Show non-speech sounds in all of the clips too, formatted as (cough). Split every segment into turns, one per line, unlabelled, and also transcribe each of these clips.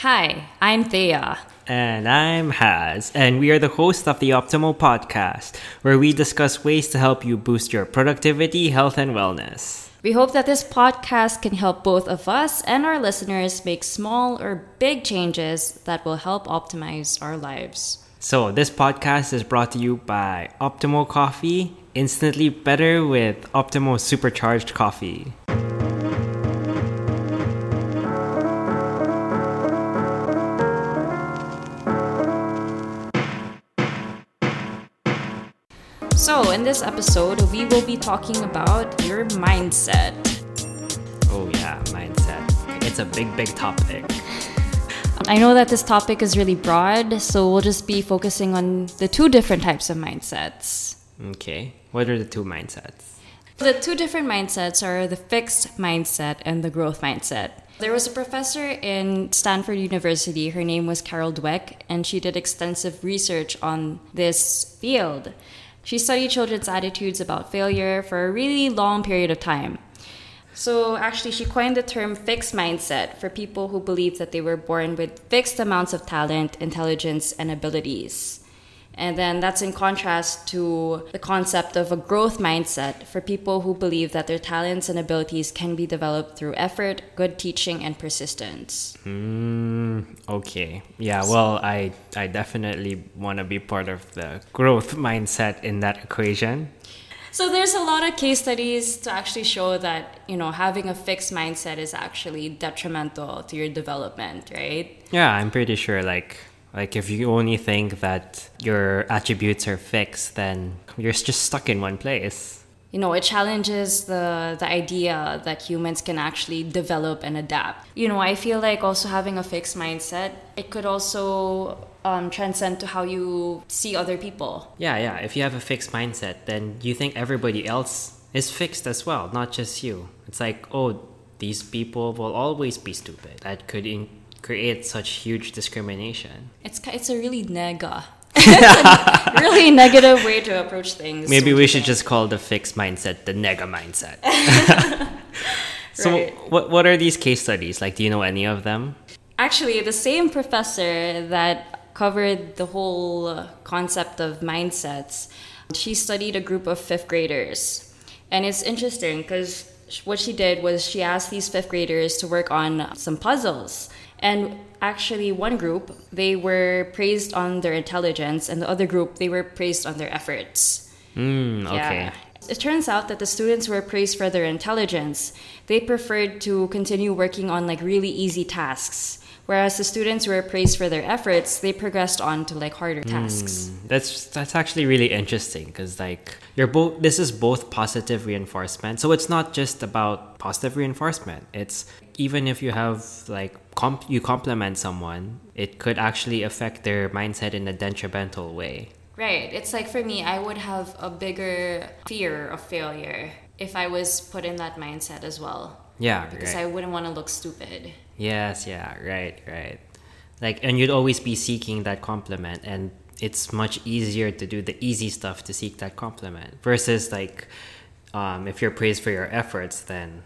Hi, I'm Thea.
And I'm Haz, and we are the hosts of the Optimal Podcast, where we discuss ways to help you boost your productivity, health, and wellness.
We hope that this podcast can help both of us and our listeners make small or big changes that will help optimize our lives.
So, this podcast is brought to you by Optimal Coffee, instantly better with Optimal Supercharged Coffee.
So, in this episode, we will be talking about your mindset.
Oh, yeah, mindset. It's a big, big topic.
I know that this topic is really broad, so we'll just be focusing on the two different types of mindsets.
Okay, what are the two mindsets?
The two different mindsets are the fixed mindset and the growth mindset. There was a professor in Stanford University, her name was Carol Dweck, and she did extensive research on this field. She studied children's attitudes about failure for a really long period of time. So, actually, she coined the term fixed mindset for people who believe that they were born with fixed amounts of talent, intelligence, and abilities. And then that's in contrast to the concept of a growth mindset for people who believe that their talents and abilities can be developed through effort, good teaching, and persistence.
Mm, okay. Yeah, well, I, I definitely want to be part of the growth mindset in that equation.
So there's a lot of case studies to actually show that, you know, having a fixed mindset is actually detrimental to your development, right?
Yeah, I'm pretty sure like like if you only think that your attributes are fixed, then you're just stuck in one place.
You know, it challenges the the idea that humans can actually develop and adapt. You know, I feel like also having a fixed mindset, it could also um, transcend to how you see other people.
Yeah, yeah. If you have a fixed mindset, then you think everybody else is fixed as well, not just you. It's like, oh, these people will always be stupid. That could in- create such huge discrimination.
It's it's a really nega. (laughs) it's a really negative way to approach things.
Maybe we should just call the fixed mindset the nega mindset. (laughs) so, right. what what are these case studies? Like, do you know any of them?
Actually, the same professor that covered the whole uh, concept of mindsets, she studied a group of fifth graders, and it's interesting because what she did was she asked these fifth graders to work on some puzzles and actually, one group, they were praised on their intelligence, and the other group, they were praised on their efforts.
Mm, okay. Yeah.
It turns out that the students were praised for their intelligence. They preferred to continue working on like really easy tasks. Whereas the students who were praised for their efforts, they progressed on to like harder tasks.
Mm, that's that's actually really interesting because like you're both. This is both positive reinforcement. So it's not just about positive reinforcement. It's even if you have like comp- you compliment someone, it could actually affect their mindset in a detrimental way.
Right. It's like for me, I would have a bigger fear of failure if I was put in that mindset as well.
Yeah,
because right. I wouldn't want to look stupid.
Yes, yeah, right, right. Like, and you'd always be seeking that compliment, and it's much easier to do the easy stuff to seek that compliment versus like, um, if you're praised for your efforts, then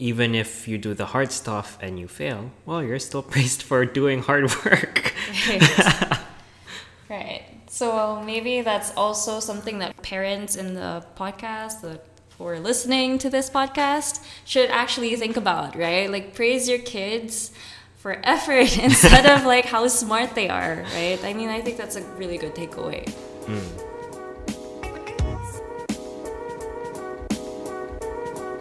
even if you do the hard stuff and you fail, well, you're still (laughs) praised for doing hard work.
Right. (laughs) right. So maybe that's also something that parents in the podcast, the who are listening to this podcast, should actually think about, right? Like praise your kids for effort (laughs) instead of like how smart they are, right? I mean, I think that's a really good takeaway. Mm.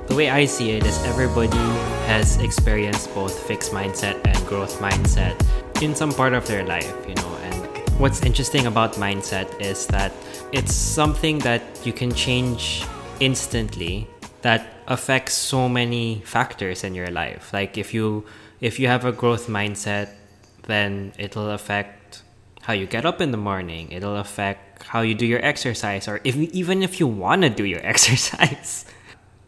the way I see it is everybody has experienced both fixed mindset and growth mindset in some part of their life, you know. And what's interesting about mindset is that it's something that you can change instantly that affects so many factors in your life. Like if you if you have a growth mindset, then it'll affect how you get up in the morning. It'll affect how you do your exercise or if even if you want to do your (laughs) exercise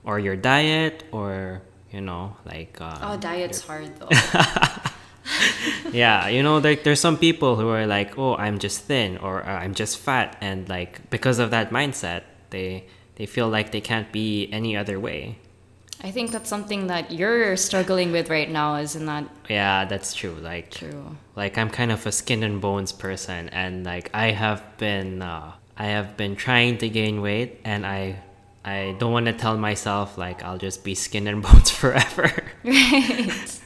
or your diet or you know like
um, oh diet's hard though (laughs)
yeah you know like there's some people who are like oh i'm just thin or i'm just fat and like because of that mindset they they feel like they can't be any other way
I think that's something that you're struggling with right now, isn't that
Yeah, that's true. Like
true?
like I'm kind of a skin and bones person and like I have been uh, I have been trying to gain weight and I I don't want to tell myself like I'll just be skin and (laughs) bones forever.
Right.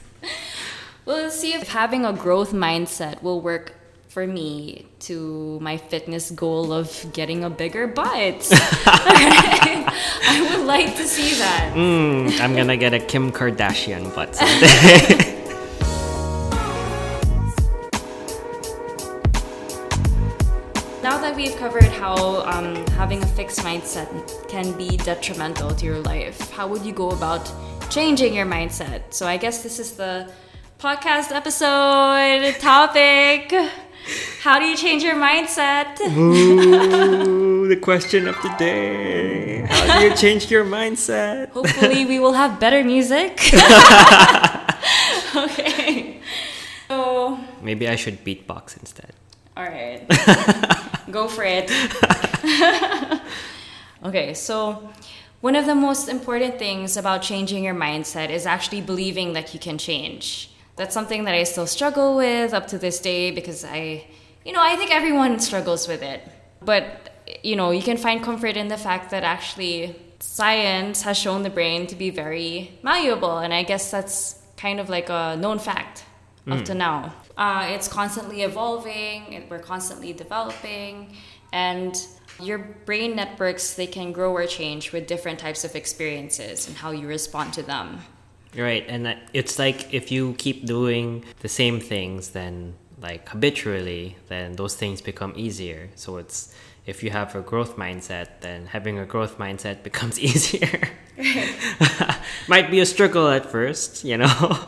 well, let's see if having a growth mindset will work for me to my fitness goal of getting a bigger butt. (laughs) (laughs) I would like to see that.
mm, I'm gonna get a Kim Kardashian butt someday. (laughs)
Now that we've covered how um, having a fixed mindset can be detrimental to your life, how would you go about changing your mindset? So I guess this is the podcast episode topic. How do you change your mindset? (laughs)
Ooh, the question of the day. How do you change your mindset? (laughs)
Hopefully, we will have better music. (laughs) okay. So,
Maybe I should beatbox instead.
all right. Go for it. okay, so one of the most important things about changing your mindset is actually believing that you can change. That's something that I still struggle with up to this day because I, you know, I think everyone struggles with it. But, you know, you can find comfort in the fact that actually science has shown the brain to be very malleable. And I guess that's kind of like a known fact up to now. Uh, it's constantly evolving, and we're constantly developing, and your brain networks they can grow or change with different types of experiences and how you respond to them.
Right, and that- it's like if you keep doing the same things, then like habitually, then those things become easier. So it's if you have a growth mindset, then having a growth mindset (laughs) becomes easier. (laughs) Might be a struggle at first, you know.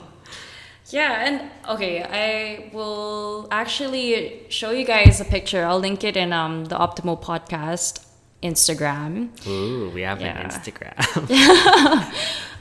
Yeah, and okay, I will actually show you guys a picture. I'll link it in um, the Optimal Podcast Instagram.
Ooh, we have
Yeah.
an Instagram. (laughs)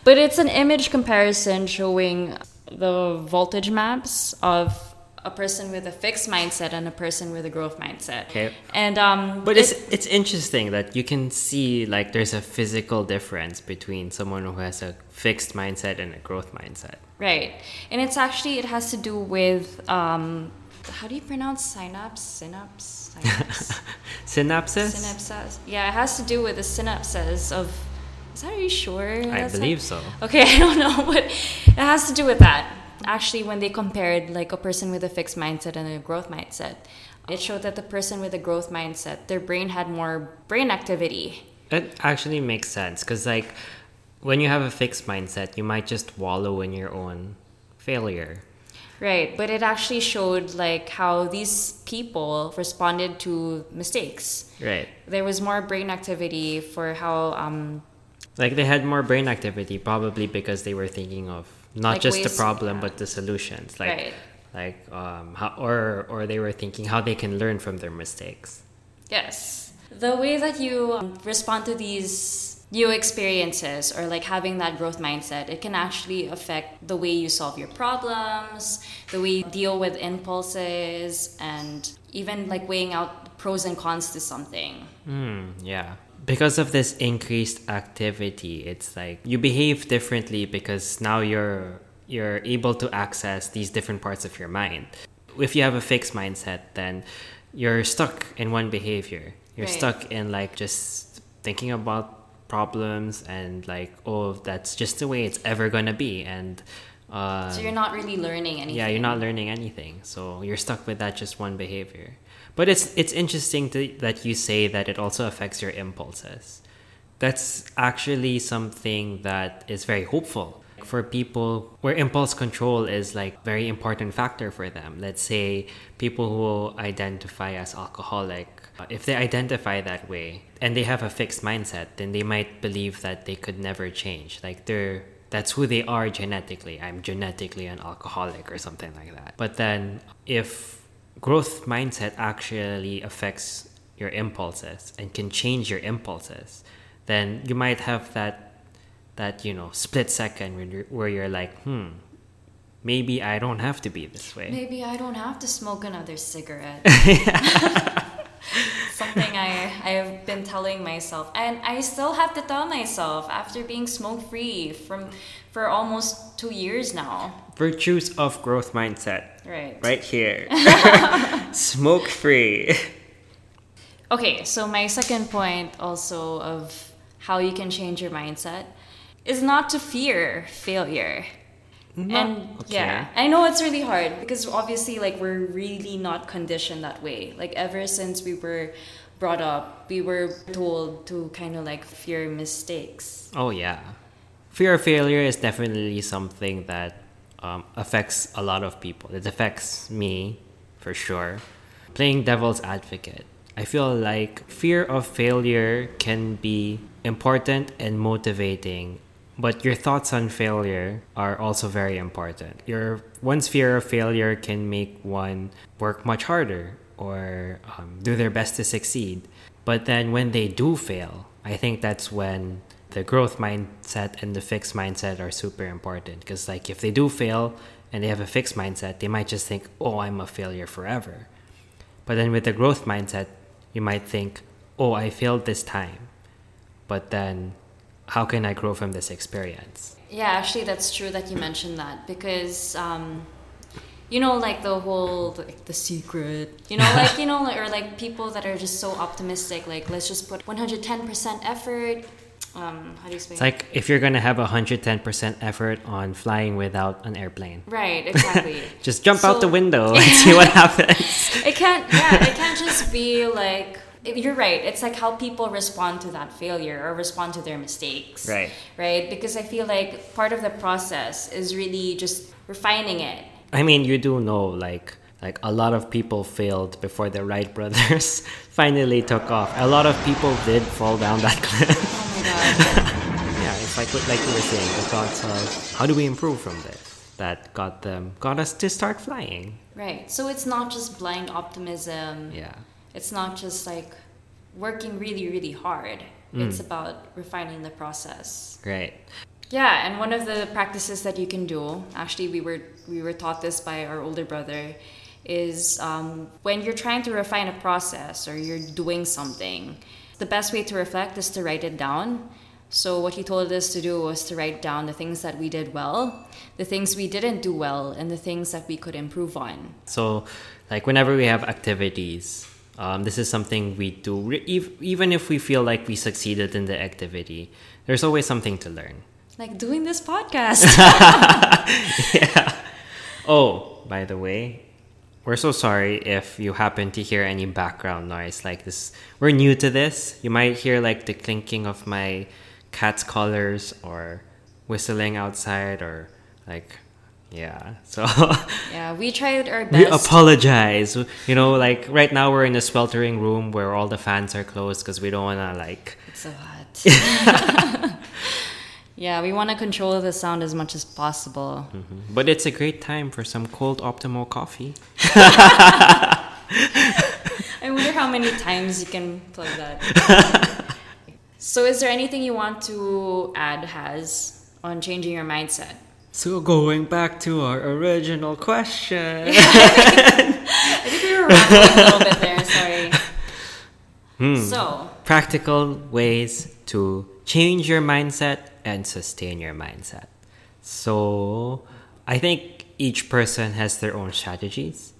But it's an image comparison showing the voltage maps of a person with a fixed mindset and a person with a growth mindset.
Okay.
And um
But
it-
it's it's interesting that you can see like there's a physical difference between someone who has a fixed mindset and a growth mindset.
right. And it's actually it has to do with um how do you pronounce synapse? Synapse? Synapse? (laughs)
Synapses?
synapses? Yeah, it has to do with the synapses of is that are you sure?
I believe
not-
so.
Okay, (laughs) I don't know, but it has to do with that. Actually, when they compared like a person with a fixed mindset and a growth mindset, it showed that the person with a growth mindset, their brain had more brain activity.
It actually makes sense because, like, when you have a fixed mindset, you might just wallow in your own failure.
Right, but it actually showed like how these people responded to mistakes.
Right.
There was more brain activity for how um
Like, they had more brain activity probably because they were thinking of not
Like
just the problem, but the solutions. Like,
Right.
like, um, how, or, or they were thinking how they can learn from their mistakes.
Yes. The way that you um, respond to these new experiences or like having that growth mindset, it can actually affect the way you solve your problems, the way you deal with impulses, and even like weighing out pros and cons to something.
Hmm, yeah. Because of this increased activity, it's like you behave differently because now you're you're able to access these different parts of your mind. If you have a fixed mindset, then you're stuck in one behavior. You're
Right.
stuck in like just thinking about problems and like, oh, that's just the way it's ever gonna be and uh,
So you're not really learning anything.
yeah, you're not learning anything. So you're stuck with that just one behavior. But it's it's interesting to, that you say that it also affects your impulses. That's actually something that is very hopeful for people where impulse control is like very important factor for them. Let's say people who identify as alcoholic, uh, if they identify that way and they have a fixed mindset, then they might believe that they could never change. Like they're that's who they are genetically. I'm genetically an alcoholic or something like that. But then if growth mindset actually affects your impulses and can change your impulses, then you might have that that you know split second where you're, where you're like, hmm, maybe I don't have to be this way.
Maybe I don't have to smoke another cigarette. (laughs) (laughs) Some something I I've been telling myself, and I still have to tell myself after being smoke free from for almost two years now.
Virtues of growth mindset.
Right.
Right here. (laughs) (laughs) Smoke free.
Okay, so my second point also of how you can change your mindset is not to fear failure. and
okay.
yeah, I know it's really hard because obviously, like, we're really not conditioned that way. Like, ever since we were brought up, we were told to kind of like fear mistakes.
Oh yeah, fear of failure is definitely something that um, affects a lot of people. It affects me for sure. Playing devil's advocate, I feel like fear of failure can be important and motivating. But your thoughts on failure are also very important. Your one's fear of failure can make one work much harder or um, do their best to succeed. But then when they do fail, I think that's when the growth mindset and the fixed mindset are super important. Because, like, if they do fail and they have a fixed mindset, they might just think, oh, I'm a failure forever. But then with the growth mindset, you might think, oh, I failed this time. But then, how can I grow from this experience?
Yeah, actually, that's true that you mentioned that because, um, you know, like the whole like the secret, you know, like you know, or like people that are just so optimistic, like let's just put one hundred ten percent effort. Um, how do you explain?
It's like if you're gonna have hundred ten percent effort on flying without an airplane,
right, exactly. (laughs)
just jump out the window (laughs) and see what happens. (laughs)
it can't. Yeah, it can't just be like. You're right. It's like how people respond to that failure or respond to their mistakes.
Right.
Right. Because I feel like part of the process is really just refining it.
I mean, you do know, like, like a lot of people failed before the Wright (laughs) brothers finally took off. A lot of people did fall down that cliff.
Oh my god. (laughs)
yeah, it's like like you were saying, the thoughts of how do we improve from this that got them got us to start flying.
Right. So it's not just blind optimism.
Yeah.
It's not just like working really, really hard.
Mm.
It's about refining the process.
Right.
Yeah, and one of the practices that you can do, actually, we were we were taught this by our older brother, is um, when you're trying to refine a process or you're doing something, the best way to reflect is to write it down. So what he told us to do was to write down the things that we did well, the things we didn't do well, and the things that we could improve on.
So, like whenever we have activities, um, this is something we do. Even if we feel like we succeeded in the activity, there's always something to learn.
Like doing this podcast. (laughs) (laughs)
Oh, by the way, we're so sorry if you happen to hear any background noise like this. We're new to this. You might hear like the clinking of my cat's collars or whistling outside or like yeah. (laughs) So
yeah, we tried our best.
we apologize. You know, like right now we're in a sweltering room where all the fans are closed because we don't want to like
It's so hot. (laughs) (laughs) yeah, we want to control the sound as much as possible. Mm-hmm.
but it's a great time for some cold optimal coffee. (laughs)
I wonder how many times you can plug that. (laughs) so, is there anything you want to add, Haz, on changing your mindset?
So going back to our original question. (laughs)
I think we were rambling a little bit there. Sorry. Hmm. So,
practical ways to change your mindset and sustain your mindset. So, I think each person has their own strategies.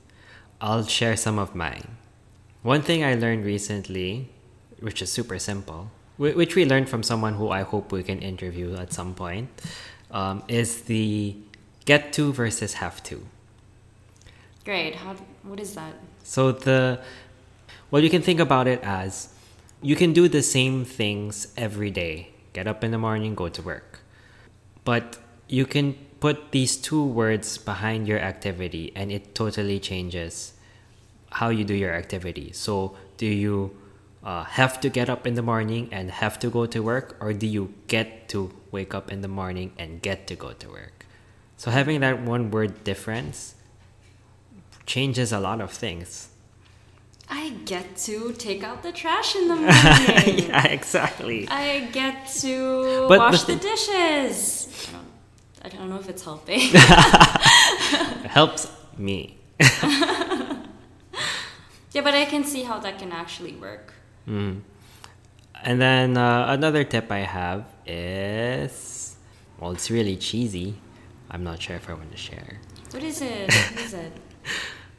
I'll share some of mine. One thing I learned recently, which is super simple, which we learned from someone who I hope we can interview at some point, um, is the get to versus have to.
great. How? What is that?
So the well, you can think about it as you can do the same things every day. Get up in the morning, go to work. But you can put these two words behind your activity and it totally changes how you do your activity. So, do you uh, have to get up in the morning and have to go to work, or do you get to wake up in the morning and get to go to work? So, having that one word difference changes a lot of things.
I get to take out the trash in the (laughs) morning.
yeah, exactly.
I get to
But
wash
the
the dishes. I don't, I don't know if it's helping. (laughs)
It helps me. (laughs)
yeah, but I can see how that can actually work.
Mm. And then uh, another tip I have is well, it's really cheesy. I'm not sure if I want to share.
What is it? What is it?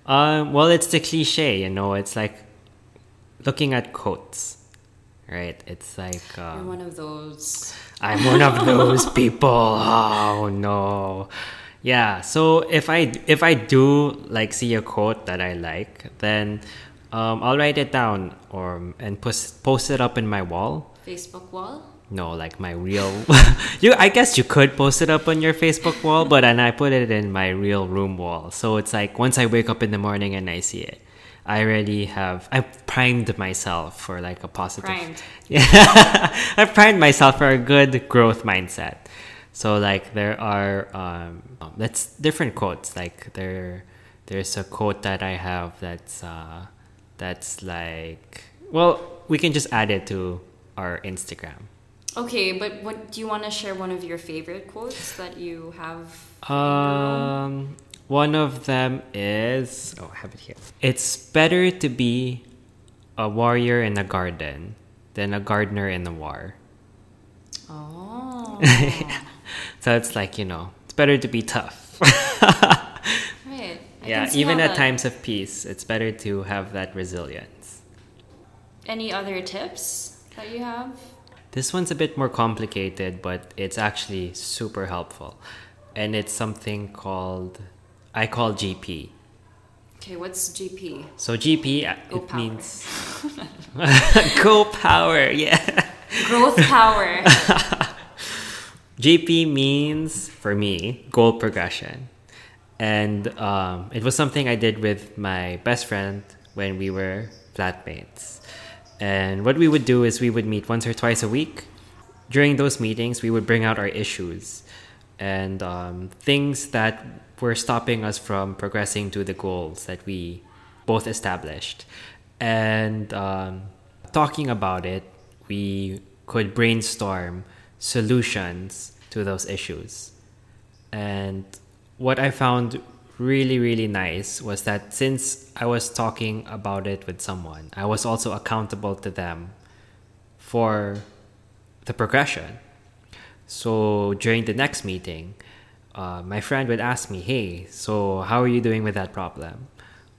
Um, well, it's the cliche, you know. It's like looking at quotes, right? It's like
You're
um,
one of those.
I'm one of (laughs) those people. Oh no. Yeah, so if I if I do like see a quote that I like, then um, I'll write it down or and post post it up in my wall.
Facebook wall?
No, like my real. (laughs) you, I guess you could post it up on your Facebook wall, but and I put it in my real room wall. So it's like once I wake up in the morning and I see it, I already have. I primed myself for like a positive.
Primed. (laughs)
Yeah, I primed myself for a good growth mindset. So like there are um, that's different quotes. Like there, there's a quote that I have that's uh, that's like well we can just add it to our Instagram.
Okay, but what do you want to share one of your favorite quotes that you have?
Um, one of them is oh, I have it here. It's better to be a warrior in a garden than a gardener in a war.
Oh. (laughs)
So it's like you know, it's better to be tough. (laughs)
right. I (laughs)
yeah, even at
that-
times of peace, it's better to have that resilience.
Any other tips that you have?
This one's a bit more complicated, but it's actually super helpful. And it's something called I call GP.
Okay, what's GP?
So GP uh,
Go
it
power.
means (laughs) go power, yeah.
Growth power.
GP means for me goal progression, and um, it was something I did with my best friend when we were flatmates. And what we would do is we would meet once or twice a week. During those meetings, we would bring out our issues and um, things that were stopping us from progressing to the goals that we both established. And um, talking about it, we could brainstorm solutions to those issues. And what I found really, really nice was that since I was talking about it with someone, I was also accountable to them for the progression. So during the next meeting, uh, my friend would ask me, "Hey, so how are you doing with that problem?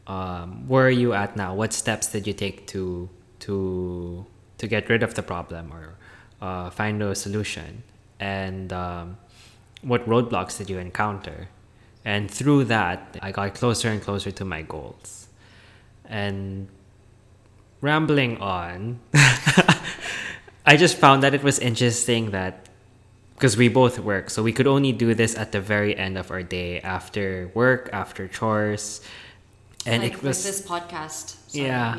Um, where are you at now? What steps did you take to to to get rid of the problem or uh, find a solution? And um, what roadblocks did you encounter?" And through that, I got closer and closer to my goals. And rambling on, (laughs) I just found that it was interesting that because we both work, so we could only do this at the very end of our day after work, after chores. And
like,
it was
like this podcast. Sorry,
Yeah.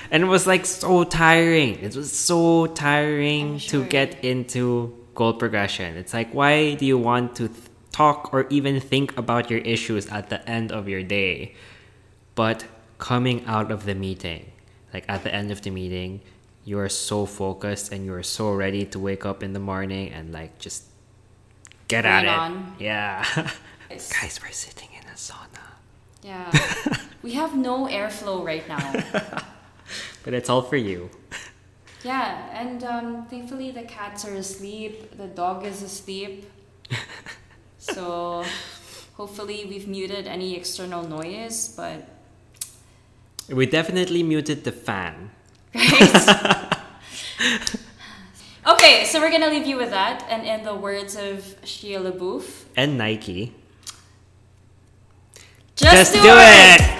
(laughs) And it was like so tiring. It was so tiring
I'm
to get into goal progression. It's like why do you want to th- talk or even think about your issues at the end of your day? But coming out of the meeting, like at the end of the meeting, you are so focused and you are so ready to wake up in the morning and like just get
Bring
at
it on.
Yeah. (laughs)
Guys.
Guys, we're sitting in a sauna.
Yeah. (laughs) we have no airflow right now. (laughs)
But it's all for you.
Yeah, and um, thankfully the cats are asleep, the dog is asleep. So hopefully we've muted any external noise, but
We definitely muted the fan.
right? (laughs) okay, so we're gonna leave you with that, and in the words of Shia LaBeouf,
and Nike.
just, do,
it!
Okay,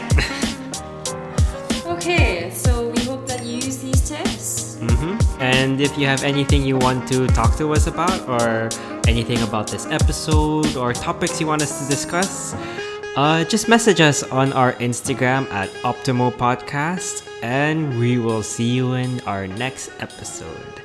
And if you have anything you want to talk to us about, or anything about this episode, or topics you want us to discuss, uh, just message us on our Instagram at Optimal Podcast, and we will see you in our next episode.